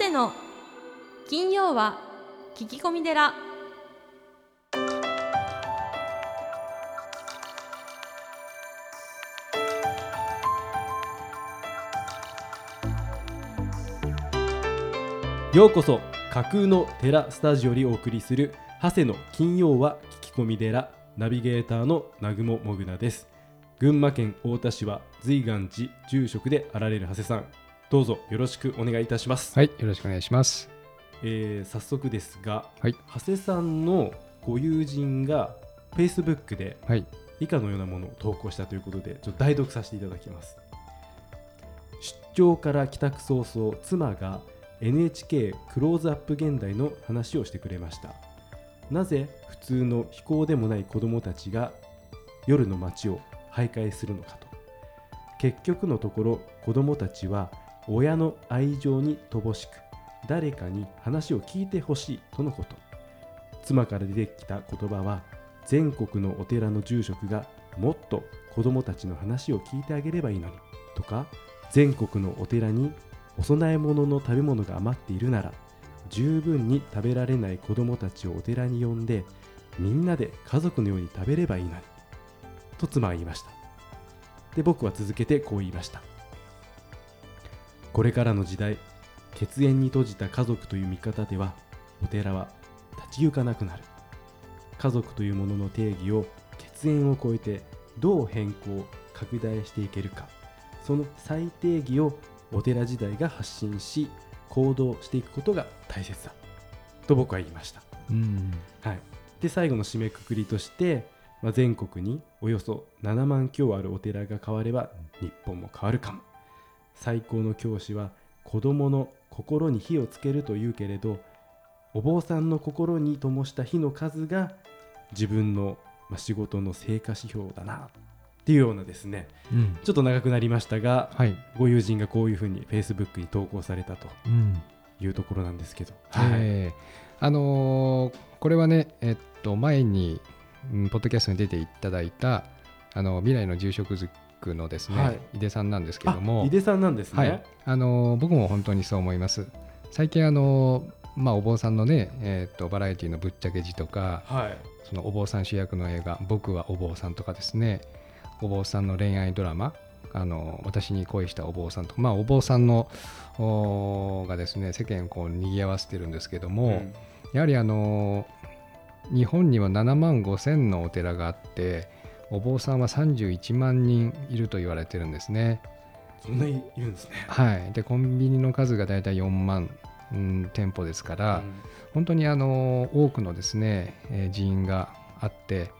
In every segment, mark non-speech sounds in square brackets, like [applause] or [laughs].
谷の。金曜は聞き込み寺。ようこそ架空の寺スタジオにお送りする長谷の金曜は聞き込み寺ナビゲーターの南雲もぐなです。群馬県太田市は随願寺住職であられる長谷さん。どうぞよろしくお願いいたします、はい、よろしくお願いします。えー早速ですが、はい。長谷さんのご友人が Facebook ではい、以下のようなものを投稿したということでちょっと代読させていただきます。出張から帰宅早々妻が NHK クローズアップ現代の話をしてくれました。なぜ普通の非行でもない子供たちが夜の街を徘徊するのかと。結局のところ子供たちは親の愛情に乏しく誰かに話を聞いてほしいとのこと。妻から出てきた言葉は全国のお寺の住職がもっと子供たちの話を聞いてあげればいいのにとか全国のお寺にお供え物の食べ物が余っているなら十分に食べられない子供たちをお寺に呼んでみんなで家族のように食べればいいのにと妻は言いました。で僕は続けてこう言いました。これからの時代血縁に閉じた家族という見方ではお寺は立ち行かなくなる。家族というものの定義を血縁を超えてどう変更拡大していけるか。その最定義をお寺時代が発信し行動していくことが大切だ。と僕は言いました、うん、はい、で最後の締めくくりとして、まあ、全国におよそ7万強あるお寺が変われば日本も変わるかも最高の教師は子供の心に火をつけるというけれどお坊さんの心に灯した火の数が自分のまあ仕事の成果指標だなっていうようなですね。うん、ちょっと長くなりましたがはい、ご友人がこういうふうに Facebook に投稿されたとうん、いうところなんですけど、えーあのーこれはね、えっと前に、うん、ポッドキャストに出ていただいたあの未来の住職塾のですね、はい。井出さんなんですけれあども、井出さんなんですね、はい、あのー僕も本当にそう思います。最近あのーまあ、お坊さんのね、えっとバラエティのぶっちゃけ字とかはい。そのお坊さん主役の映画「僕はお坊さん」とかですねお坊さんの恋愛ドラマ「あの私に恋したお坊さん」とかまあお坊さんのおーがですね世間をこう賑わせてるんですけども、うん。やはりあの日本には7万5千のお寺があってお坊さんは31万人いると言われてるんですね。そんないるんですね、はい、でコンビニの数がだいたい4万、うん、店舗ですから、本当にあの多くのですね、えー人員があって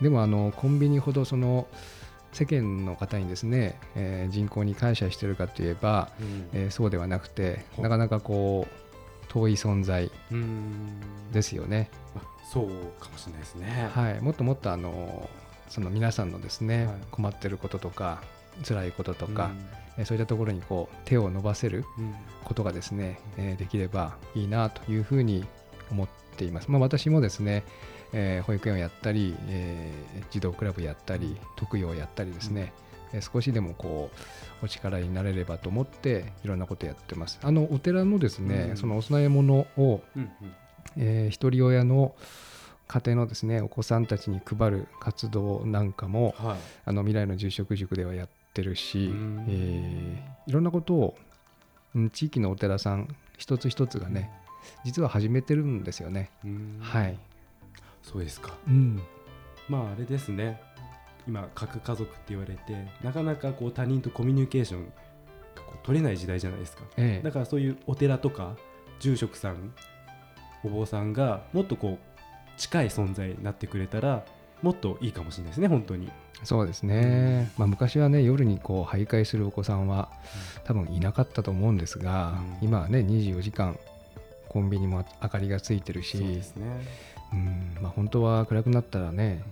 でもあのコンビニほどその世間の方にですね、えー人口に感謝してるかといえば、うん。えーそうではなくてなかなかこう遠い存在うん。ですよね、あそうかもしれないですね、はい、もっともっとあのその皆さんのですね、はい。困ってることとか辛いこととか、うえーそういったところにこう手を伸ばせるんうん。ことがですね、えーできればいいなというふうに思っています。まあ、私もですね、えー保育園をやったり、えー児童クラブやったり、特養をやったりですね、えー少しでもこうお力になれればと思っていろんなことやってます。あのお寺のですね、うん。そのお供え物を、うんうん。えー一人親の家庭のですねお子さんたちに配る活動なんかもはい。あの未来の住職塾ではやってるし、うん。えーいろんなことを、うん地域のお寺さん一つ一つがね実は始めてるんですよね。うん。はい、そうですか。うん、まああれですね。今核家族って言われてなかなかこう他人とコミュニケーション取れない時代じゃないですか。ええ。だからそういうお寺とか住職さんお坊さんがもっとこう近い存在になってくれたらもっといいかもしれないですね本当に。そうですね、まあ、昔はね夜にこう徘徊するお子さんは多分いなかったと思うんですが、うん。今はね24時間コンビニも明かりがついてるしそうですね。うん。まあ、本当は暗くなったらね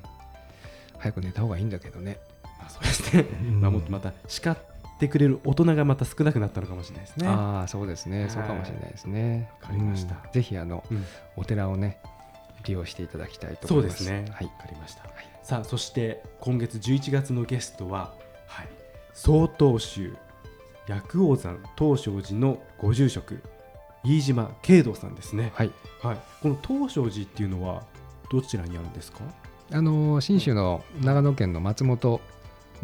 早く寝た方がいいんだけどね。まあそうですね。うん。まあもっとまた叱ってくれる大人がまた少なくなったのかもしれないですね。ああそうですね、はいそうかもしれないですね。わかりました。うん。ぜひあのうん。お寺をね利用していただきたいとそう思います。ですねはいわ。かりましたさあそして今月11月のゲストは、はい、曹洞宗薬王山東照寺のご住職飯島慶道さんですね。はいはい。この東照寺っていうのはどちらにあるんですか？あの信州の長野県の松本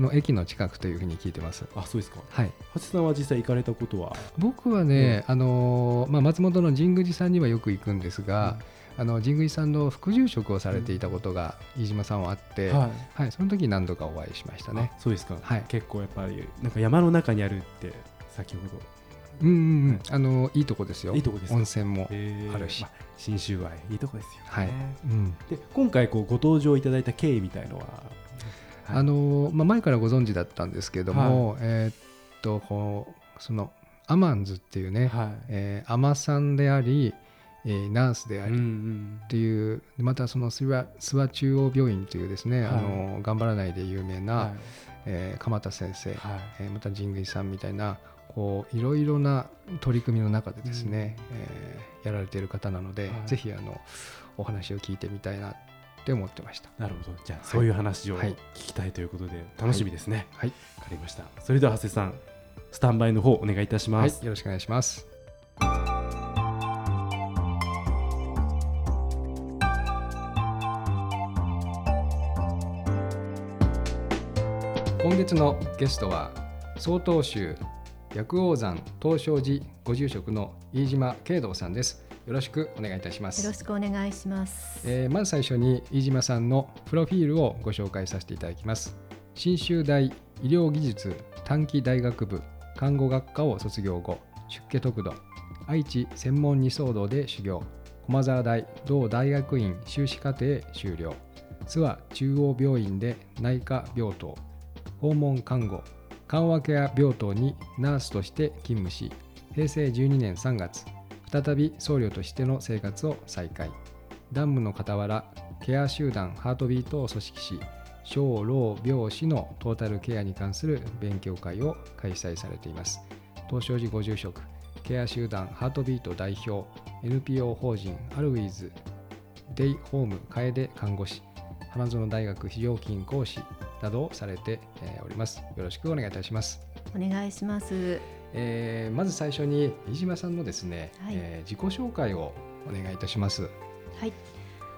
の駅の近くというふうに聞いてます。あ、そうですか。はい、長谷さんは実際行かれたことは？僕はね、あのまあ、松本の神宮寺さんにはよく行くんですが、あの神宮寺さんの副住職をされていたことが飯島さんはあって、はい。はい、その時何度かお会いしましたね。あそうですか。はい結構やっぱりなんか山の中にあるって先ほど。うんうんうん、あのいいとこですよ。いいとこですか？温泉も。えあるしまあ、信州愛いいとこですよね。はい。うんで今回こうご登場いただいた経緯みたいのは？はいあのまあ、前からご存知だったんですけども、えーっとこうそのアマンズっていうね、はい。えー、アマさんであり、えーナースであり、うんうんっていうまたその諏訪諏訪中央病院というですね、はいあの頑張らないで有名な、はいえー鎌田先生、はいえーまた神宮さんみたいなこういろいろな取り組みの中でですね、えーやられている方なので、はいぜひあのお話を聞いてみたいなって思ってました。なるほど。じゃあ、はいそういう話をはい聞きたいということで、楽しみですね。はい、わかりました。それでは長谷さん、スタンバイの方お願いいたしはい、ます。よろしくお願いします。今月のゲストは曹洞宗薬王山東照寺ご住職の飯島慶道さんです。よろしくお願いいたします。よろしくお願いします。えーまず最初に飯島さんのプロフィールをご紹介させていただきます信州大医療技術短期大学部看護学科を卒業後出家得度愛知専門二騒動で修行駒沢大同大学院修士課程修了諏訪中央病院で内科病棟訪問看護緩和ケア病棟にナースとして勤務し平成12年3月再び僧侶としての生活を再開。ダムの傍らケア集団ハートビートを組織し小老病死のトータルケアに関する勉強会を開催されています。東照寺ご住職ケア集団ハートビート代表 NPO 法人アルウィーズデイホーム楓看護師花園大学非常勤講師などをされてえーおりますよろしくお願いいたしますお願いします。えーまず最初に飯島さんのですね、はいえー自己紹介をお願いいたしますはい。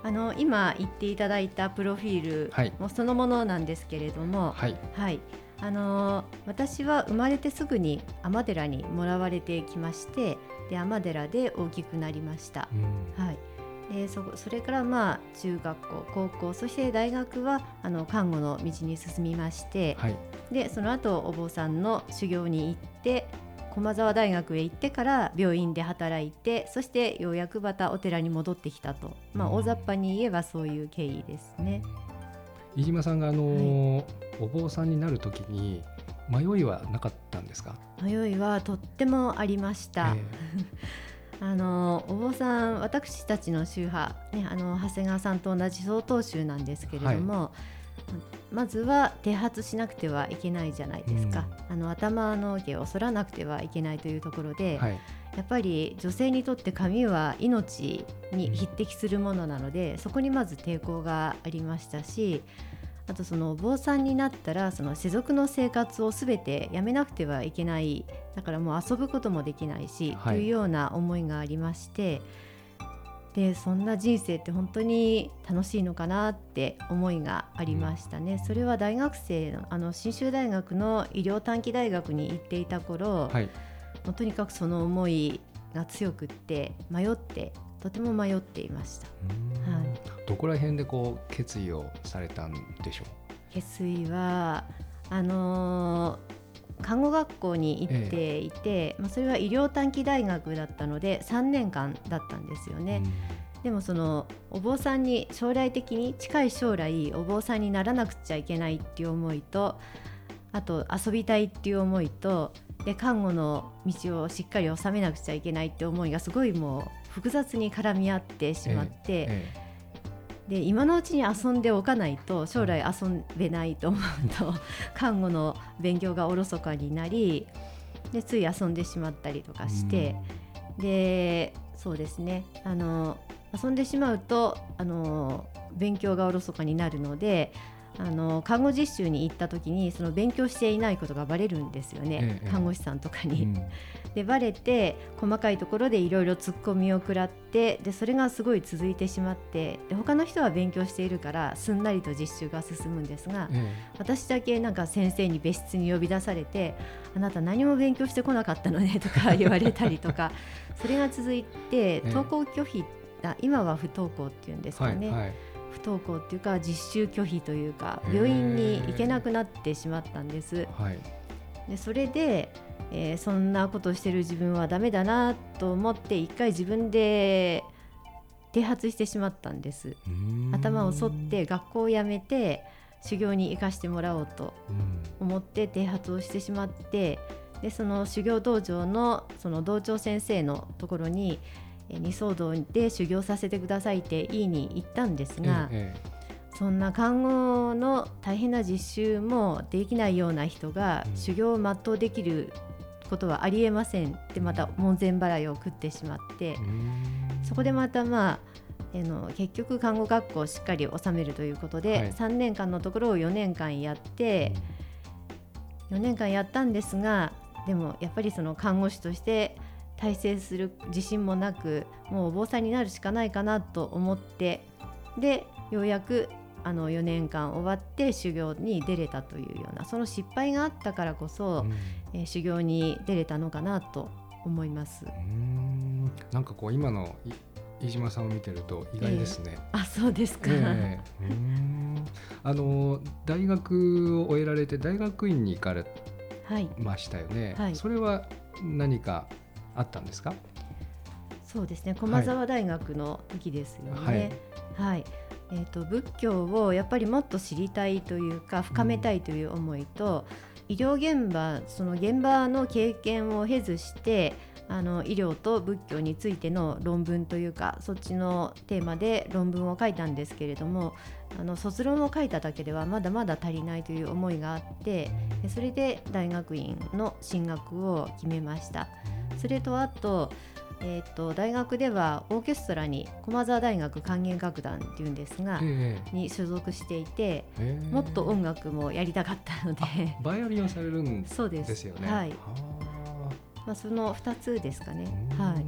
あの今言っていただいたプロフィールはいもそのものなんですけれども、はいはい。あの私は生まれてすぐに尼寺にもらわれてきまして、で尼寺で大きくなりました。はい。でそそれからまあ中学校、高校、そして大学はあの看護の道に進みまして、はい。でその後お坊さんの修行に行って駒沢大学へ行ってから病院で働いてそしてようやくまたお寺に戻ってきたと、まあ、うん。大雑把に言えばそういう経緯ですね。飯島さんがあのーお坊さんになるときに迷いはなかったんですか、迷いはとってもありました。[laughs] あのお坊さん私たちの宗派、ね、あの長谷川さんと同じ曹洞宗なんですけれども、まずは剃髪しなくてはいけないじゃないですか、あの頭の毛を剃らなくてはいけないというところで、はい。やっぱり女性にとって髪は命に匹敵するものなので、そこにまず抵抗がありましたしあとそのお坊さんになったらその世俗の生活をすべてやめなくてはいけない。だからもう遊ぶこともできないし、はい。というような思いがありましてでそんな人生って本当に楽しいのかなって思いがありましたね。それは大学生のあの信州大学の医療短期大学に行っていた頃、はい。もうとにかくその思いが強くって迷ってとても迷っていました。はいどこら辺でこう決意をされたんでしょ決意はあのー看護学校に行っていて、まあ、それは医療短期大学だったので3年間だったんですよう、ね、でもそのお坊さんに将来的に近い将来お坊さんにならなくちゃいけないっていう思いとあと遊びたいっていう思いとで看護の道をしっかり収めなくちゃいけないって思いがすごいもう複雑に絡み合ってしまって、えで今のうちに遊んでおかないと将来遊べないと思うと [laughs] 看護の勉強がおろそかになりでつい遊んでしまったりとかして。でそうですねあの遊んでしまうとあの勉強がおろそかになるのであの看護実習に行った時にその勉強していないことがバレるんですよね、ええ看護師さんとかに。うんでバレて細かいところでいろいろツッコミを食らってでそれがすごい続いてしまってで他の人は勉強しているからすんなりと実習が進むんですがえ私だけなんか先生に別室に呼び出されてあなた何も勉強してこなかったのねとか [laughs] 言われたりとかそれが続いてえ登校拒否あ今は不登校っていうんですはかね、いはい。不登校っていうか実習拒否というか病院に行けなくなってしまったんです。はいでそれで、えーそんなことをしてる自分はダメだなと思って一回自分で啓発してしまったんです。頭を反って学校を辞めて修行に行かしてもらおうとうん。思って啓発をしてしまってでその修行道場のその道長先生のところにえー二僧堂で修行させてくださいって言いに行ったんですが、ええそんな看護の大変な実習もできないような人がうん。修行を全うできることはありえませんってまた門前払いを食ってしまってそこでまたまああの結局看護学校をしっかり収めるということで、はい。3年間のところを4年間やって4年間やったんですがでもやっぱりその看護師として体制する自信もなくもうお坊さんになるしかないかなと思ってでようやくあの4年間終わって修行に出れたというようなその失敗があったからこそ、うん。えー修行に出れたのかなと思います。うん。なんかこう今のい飯島さんを見てると意外ですね。あそうですか、ええ。うん。あの大学を終えられて大学院に行かれはいましたよね。はい。それは何かあったんですか？そうですね。駒澤大学の時ですよはい。ね。はいえー、と仏教をやっぱりもっと知りたいというか深めたいという思いと、医療現場その現場の経験を経ずしてあの医療と仏教についての論文というかそっちのテーマで論文を書いたんですけれどもあの卒論を書いただけではまだまだ足りないという思いがあってでそれで大学院の進学を決めました。それとあと,、えー、と大学ではオーケストラに駒澤大学管弦楽団っていうんですが、え。に所属していてええ。えもっと音楽もやりたかったので。バイオリンをされるんでそうです。すよね。はい。あ。まあ、その2つですかね。ー。はい、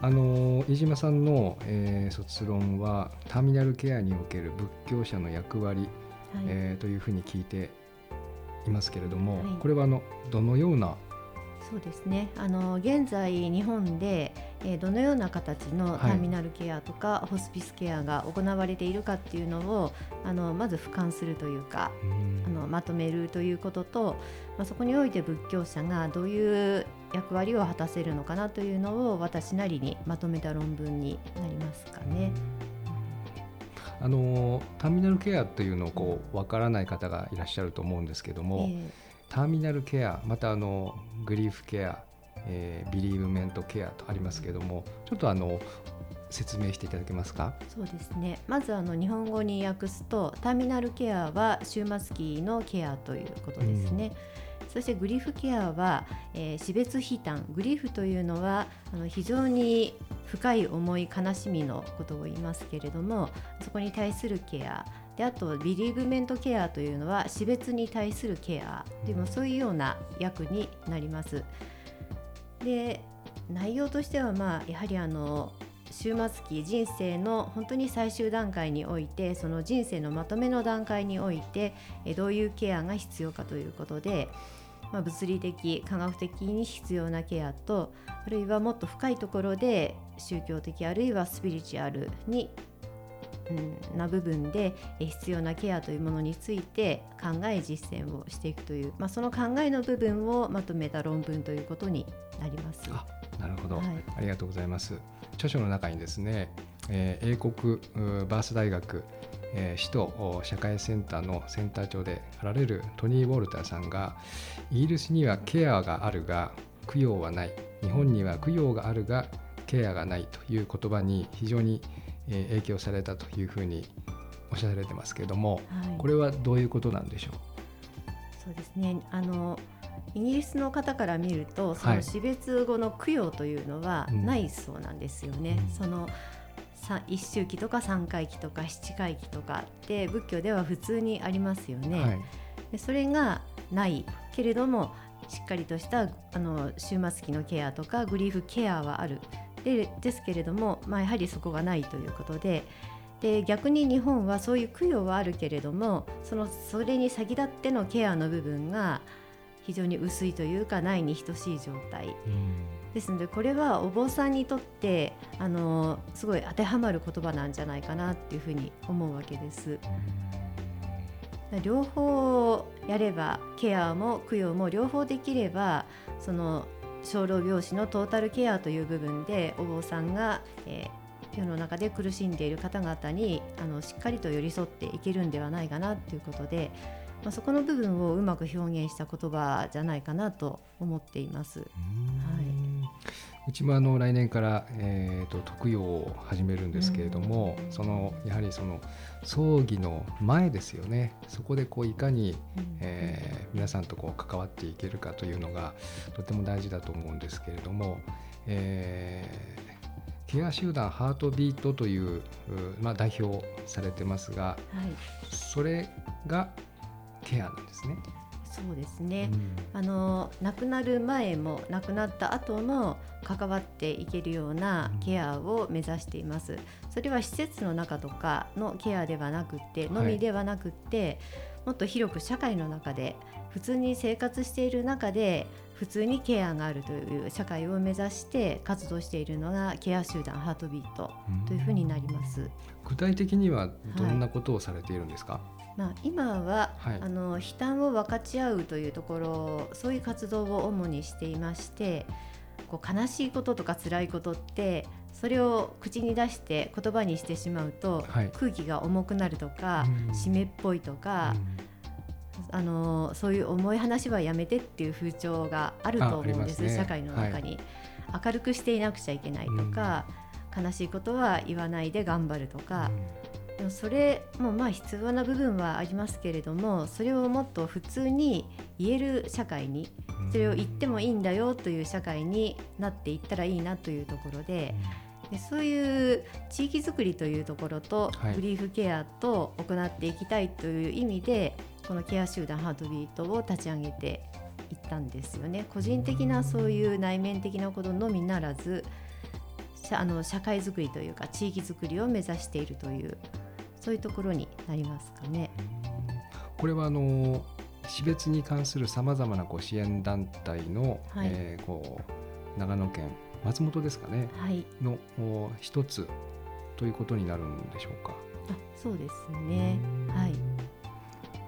あの飯島さんの、えー卒論はターミナルケアにおける仏教者の役割、はい。えーというふうに聞いていますけれども、はい。これはあのどのようなそうですね。あの現在日本で、えーどのような形のターミナルケアとか、ホスピスケアが行われているかっていうのをあのまず俯瞰するというかあのまとめるということと、まあ、そこにおいて仏教者がどういう役割を果たせるのかなというのを私なりにまとめた論文になりますかね。あのターミナルケアというのをこうわからない方がいらっしゃると思うんですけども、えターミナルケアまたあのグリーフケア、えービリーブメントケアとありますけどもちょっとあの説明していただけますか？ーそうですねまずあの日本語に訳すとターミナルケアは終末期のケアということですね。そしてグリーフケアは、えー死別悲嘆グリーフというのはあの非常に深い思い悲しみのことを言いますけれどもそこに対するケアであとビリーブメントケアというのは死別に対するケアでもそういうような役になります。で内容としてはまあやはりあの終末期人生の本当に最終段階においてその人生のまとめの段階においてどういうケアが必要かということで、まあ、物理的科学的に必要なケアとあるいはもっと深いところで宗教的あるいはスピリチュアルに、うん、な部分でえ必要なケアというものについて考え実践をしていくという、まあ、その考えの部分をまとめた論文ということになります。あなるほど、はいありがとうございます。著書の中にですね、えー英国バース大学、えー首都お社会センターのセンター長であられるトニー・ウォルターさんがイギリスにはケアがあるが供養はない日本には供養があるがケアがないという言葉に非常に、えー影響されたというふうにおっしゃられてますけれどもはい。これはどういうことなんでしょう？そうですね。あのイギリスの方から見るとそはい。の死別後の供養というのはうん。ないそうなんですよね。うん。その一周期とか三回期とか七回期とかって仏教では普通にありますよね。はい。でそれがないけれどもしっかりとしたあの終末期のケアとかグリーフケアはあるでですけれども、まあ、やはりそこがないということでで逆に日本はそういう供養はあるけれどもそのそれに先立ってのケアの部分が非常に薄いというかないに等しい状態。ですのでこれはお坊さんにとってあのすごい当てはまる言葉なんじゃないかなっていうふうに思うわけです。両方やればケアも供養も両方できればその生老病死のトータルケアという部分でお坊さんが、えー世の中で苦しんでいる方々にあのしっかりと寄り添っていけるんではないかなということで、まあ、そこの部分をうまく表現した言葉じゃないかなと思っています。はうちもあの来年から、えー、と特養を始めるんですけれども、うん。そのやはりその葬儀の前ですよね。そこでこういかに、えー皆さんとこう関わっていけるかというのがとても大事だと思うんですけれども、えーケア集団ハートビートという、うまあ、代表されてますがはい、それがケアなんですね。そうですね、うん。あの亡くなる前も亡くなった後も関わっていけるようなケアを目指しています。それは施設の中とかのケアではなくってのみではなくって、もっと広く社会の中で普通に生活している中で普通にケアがあるという社会を目指して活動しているのがケア集団ハートビートというふうになります。具体的にはどんなことをされているんですか、まあ、今は、はい。あの悲嘆を分かち合うというところそういう活動を主にしていましてこう悲しいこととか辛いことってそれを口に出して言葉にしてしまうと、はい。空気が重くなるとかうん。湿っぽいとか、あのそういう重い話はやめてっていう風潮があると思うんですね社会の中に、明るくしていなくちゃいけないとか、悲しいことは言わないで頑張るとか、でもそれもまあ必要な部分はありますけれどもそれをもっと普通に言える社会にうん。それを言ってもいいんだよという社会になっていったらいいなというところででそういう地域づくりというところとはい。グリーフケアと行っていきたいという意味でこのケア集団ハートビートを立ち上げていったんですよね。個人的なそういう内面的なことのみならず社あの社会づくりというか地域づくりを目指しているというそういうところになりますかね。これはあの死別に関するさまざまなこう支援団体の、はいえーこう長野県松本ですかねはい、のお一つということになるんでしょうか。あそうですね。はい。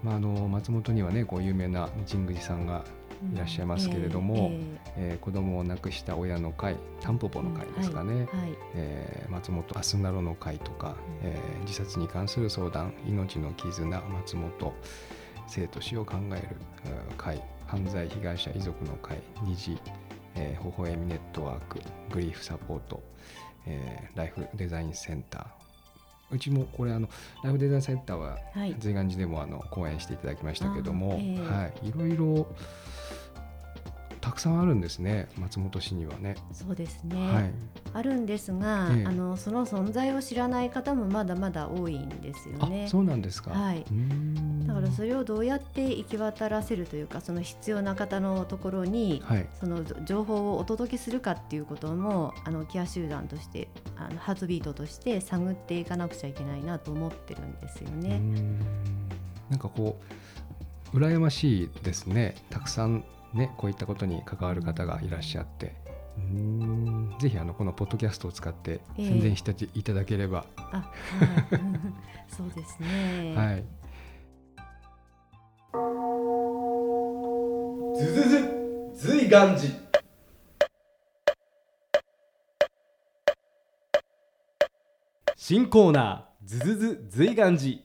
まあ、あの松本にはねこう有名な神宮寺さんがいらっしゃいますけれどもえー子供を亡くした親の会タンポポの会ですかね、はい、えー松本アスナロの会とか、えー自殺に関する相談命の絆松本生と死を考えるえー会犯罪被害者遺族の会虹、えー、微笑みネットワークグリーフサポート、えーライフデザインセンター。うちもこれあのライフデザインセンターははい、随願寺でもあの講演していただきましたけども、ええはい、いろいろたくさんあるんですね松本市にはね。そうですね。はい、あるんですが、ええあのその存在を知らない方もまだまだ多いんですよねあ。そうなんですか。はいだからそれをどうやって行き渡らせるというかその必要な方のところにはい、その情報をお届けするかっていうこともあのケア集団としてあのハートビートとして探っていかなくちゃいけないなと思ってるんですよね。んなんかこう羨ましいですね。たくさんねこういったことに関わる方がいらっしゃって。うーん。ぜひあのこのポッドキャストを使ってええ。宣伝していただければ、あ、はい、[laughs] そうですね。はい、ずずず随願寺。新コーナーずずず随願寺。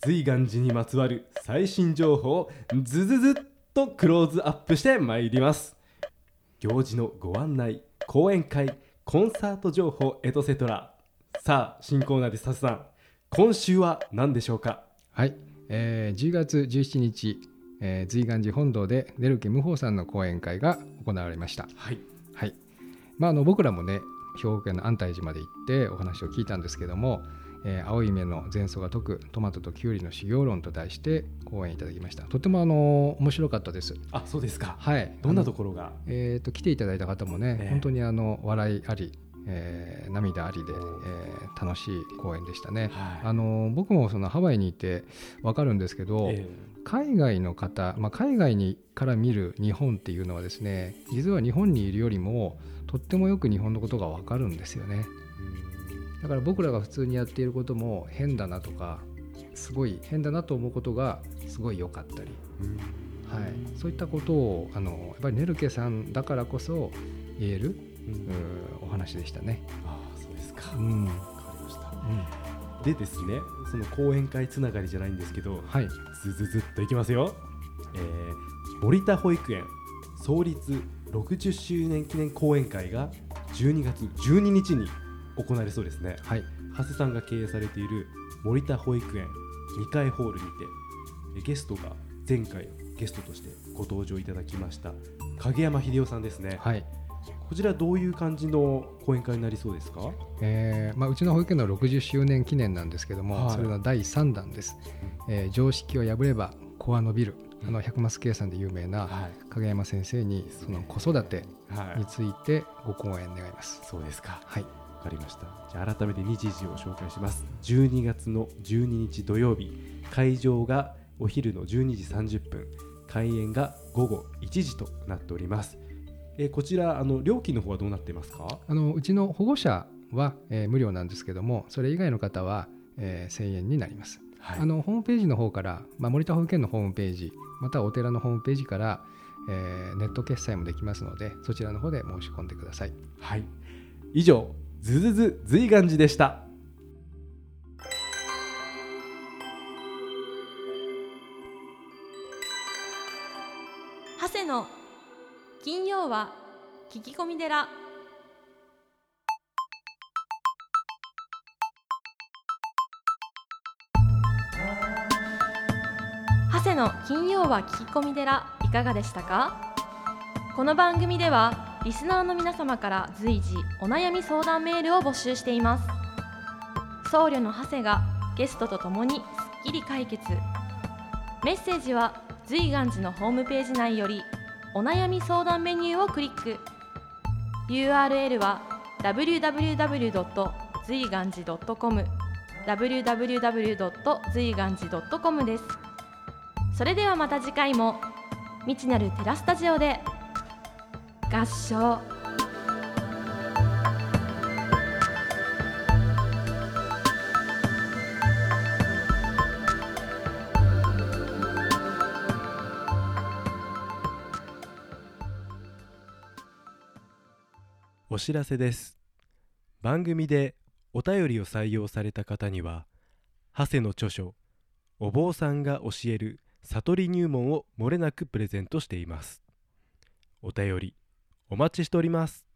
随願寺にまつわる最新情報をずずずっとクローズアップしてまいります。行事のご案内講演会コンサート情報エトセトラ。さあ新コーナーですさすさん。今週は何でしょうか？はい、えー10月17日、えー、随願寺本堂でネルケ無法さんの講演会が行われました。はい。はい。まああの僕らもね兵庫県の安泰寺まで行ってお話を聞いたんですけども「えー青い目の前奏が解くトマトとキュウリの修行論」と題して講演いただきました。とてもあの面白かったです。あそうですか。はい。どんなとこころが？えー、と来ていただいた方もね、ええ。本当にあの笑いあり、えー涙ありで、えー楽しい公演でしたね。はい。あの僕もそのハワイにいて分かるんですけど、え海外の方、まあ、海外にから見る日本っていうのはですね実は日本にいるよりもとってもよく日本のことが分かるんですよねだから僕らが普通にやっていることも変だなとかすごい変だなと思うことがすごい良かったり、ーうん。はい、そういったことをあのやっぱりネルケさんだからこそ言える、うん。お話でしたね。ああそうですか。うん。わかりました。でですねその講演会つながりじゃないんですけどはい、ずずずっといきますよ、えー森田保育園創立60周年記念講演会が12月12日に行われそうですね。はい、長谷さんが経営されている森田保育園2階ホールにてえゲストが前回ゲストとしてご登場いただきました影山秀夫さんですね、はい。こちらどういう感じの講演会になりそうですか？えーまあ、うちの保育園の60周年記念なんですけども、はい。それの第3弾です、えー常識を破れば子は伸びるあの百マス計算で有名なはい、影山先生にその子育てはい。についてご講演願います。そうですか。はい、わかりました。じゃあ改めて日時を紹介します。12月の12日土曜日会場がお昼の12時30分開演が午後1時となっております。えーこちらあの料金の方はどうなってますか？あのうちの保護者は、えー無料なんですけどもそれ以外の方は、えー1000円になります。はい。あのホームページの方から、まあ、森田保育園のホームページまたはお寺のホームページから、えーネット決済もできますのでそちらの方で申し込んでください。はい。以上ズズズ随願寺でした。長谷の金曜は聞き込み寺。長谷の金曜は聞き込み寺いかがでしたか？この番組ではリスナーの皆様から随時お悩み相談メールを募集しています僧侶の長谷がゲストとともにすっきり解決メッセージは随願寺のホームページ内よりお悩み相談メニューをクリック URL は www. 随願寺 .com www. 随願寺 .com ですそれではまた次回も未知なるテラスタジオで合唱。お知らせです。番組でお便りを採用された方には長谷の著書「お坊さんが教える悟り入門」をもれなくプレゼントしています。お便りお待ちしております。